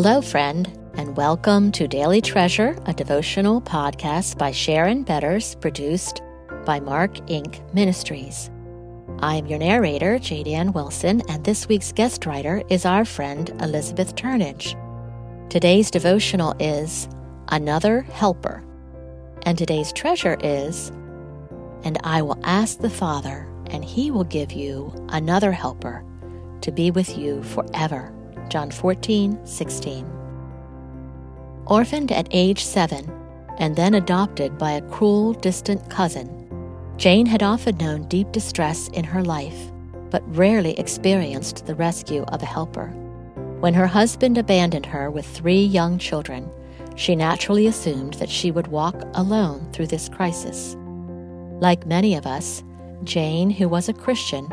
Hello, friend, and welcome to Daily Treasure, a devotional podcast by Sharon Betters, produced by Mark Inc. Ministries. I'm your narrator, Jade Wilson, and this week's guest writer is our friend Elizabeth Turnage. Today's devotional is Another Helper, and today's treasure is And I will ask the Father, and he will give you another helper to be with you forever. John 14, 16. Orphaned at age seven, and then adopted by a cruel, distant cousin, Jane had often known deep distress in her life, but rarely experienced the rescue of a helper. When her husband abandoned her with three young children, she naturally assumed that she would walk alone through this crisis. Like many of us, Jane, who was a Christian,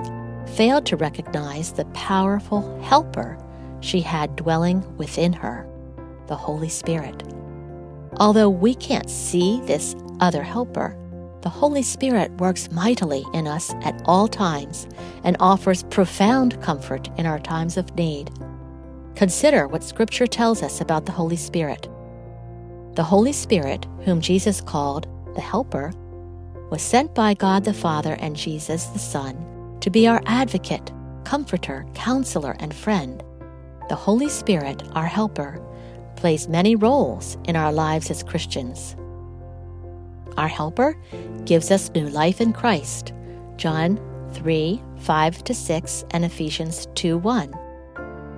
failed to recognize the powerful helper she had dwelling within her, the Holy Spirit. Although we can't see this other helper, the Holy Spirit works mightily in us at all times and offers profound comfort in our times of need. Consider what Scripture tells us about the Holy Spirit. The Holy Spirit, whom Jesus called the Helper, was sent by God the Father and Jesus the Son to be our advocate, comforter, counselor, and friend the Holy Spirit, our helper, plays many roles in our lives as Christians. Our helper gives us new life in Christ. John 3 5 to 6 and Ephesians 2 1.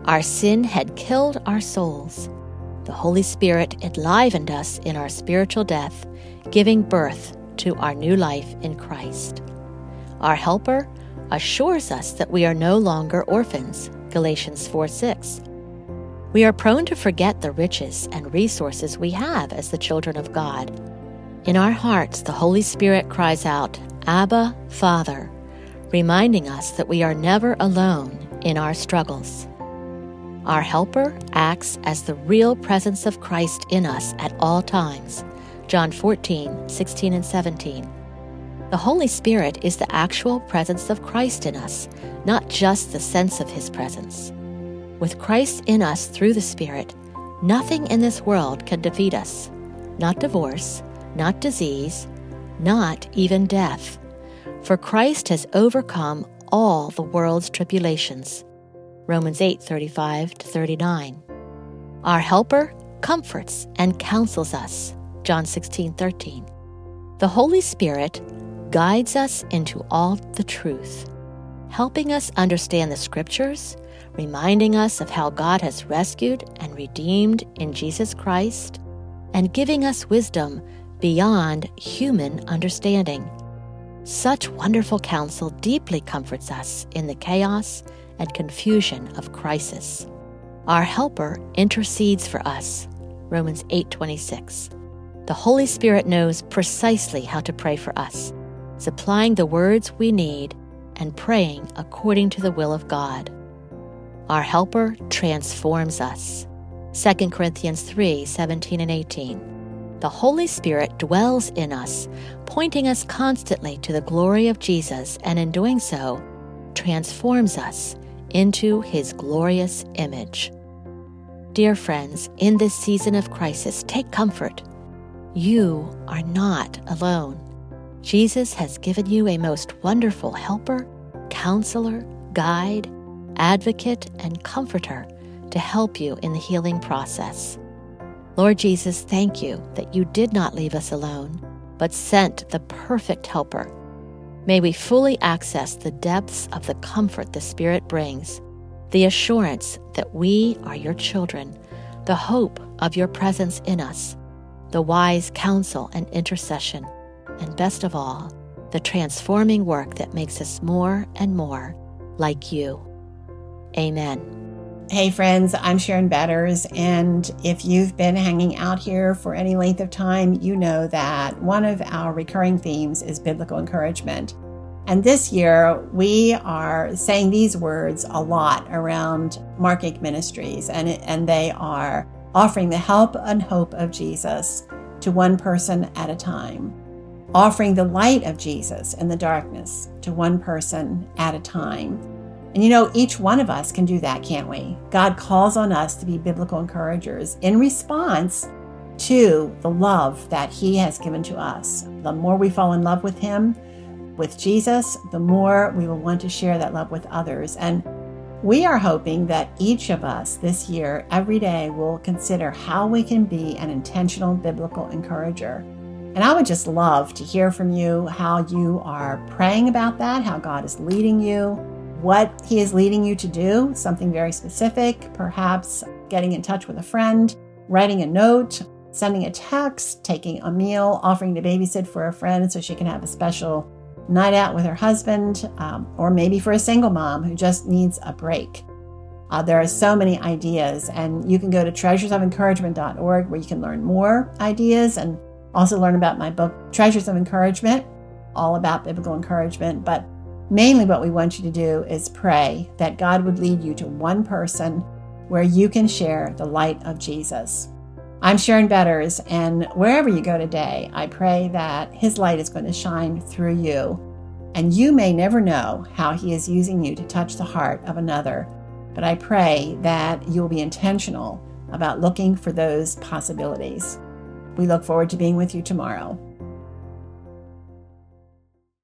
Our sin had killed our souls. The Holy Spirit enlivened us in our spiritual death, giving birth to our new life in Christ. Our helper assures us that we are no longer orphans, Galatians 4 6. We are prone to forget the riches and resources we have as the children of God. In our hearts, the Holy Spirit cries out, Abba, Father, reminding us that we are never alone in our struggles. Our helper acts as the real presence of Christ in us at all times. John 14, 16, and 17. The Holy Spirit is the actual presence of Christ in us, not just the sense of his presence. With Christ in us through the Spirit, nothing in this world can defeat us. Not divorce, not disease, not even death. For Christ has overcome all the world's tribulations. Romans 8 35 to 39. Our helper comforts and counsels us. John 16 13. The Holy Spirit guides us into all the truth, helping us understand the Scriptures, reminding us of how God has rescued and redeemed in Jesus Christ, and giving us wisdom beyond human understanding. Such wonderful counsel deeply comforts us in the chaos and confusion of crisis. Our helper intercedes for us. Romans 8:26. The Holy Spirit knows precisely how to pray for us supplying the words we need, and praying according to the will of God. Our helper transforms us. 2 Corinthians 3 17 and 18. The Holy Spirit dwells in us, pointing us constantly to the glory of Jesus, and in doing so, transforms us into his glorious image. Dear friends, in this season of crisis, take comfort. You are not alone. Jesus has given you a most wonderful helper, counselor, guide, advocate, and comforter to help you in the healing process. Lord Jesus, thank you that you did not leave us alone, but sent the perfect helper. May we fully access the depths of the comfort the Spirit brings, the assurance that we are your children, the hope of your presence in us, the wise counsel and intercession and best of all, the transforming work that makes us more and more like you. Amen. Hey, friends, I'm Sharon Betters, and if you've been hanging out here for any length of time, you know that one of our recurring themes is biblical encouragement. And this year, we are saying these words a lot around Mark. Ministries, and, and they are offering the help and hope of Jesus to one person at a time offering the light of Jesus in the darkness to one person at a time, And you know, each one of us can do that, can't we? God calls on us to be biblical encouragers in response to the love that He has given to us. The more we fall in love with Him, with Jesus, the more we will want to share that love with others. And we are hoping that each of us this year, every day, will consider how we can be an intentional biblical encourager. And I would just love to hear from you how you are praying about that, how God is leading you, what He is leading you to do, something very specific, perhaps getting in touch with a friend, writing a note, sending a text, taking a meal, offering to babysit for a friend so she can have a special night out with her husband, um, or maybe for a single mom who just needs a break. Uh, there are so many ideas, and you can go to treasuresofencouragement.org where you can learn more ideas and also learn about my book, Treasures of Encouragement, all about biblical encouragement. But mainly, what we want you to do is pray that God would lead you to one person where you can share the light of Jesus. I'm Sharon Betters, and wherever you go today, I pray that His light is going to shine through you. And you may never know how He is using you to touch the heart of another, but I pray that you'll be intentional about looking for those possibilities. We look forward to being with you tomorrow.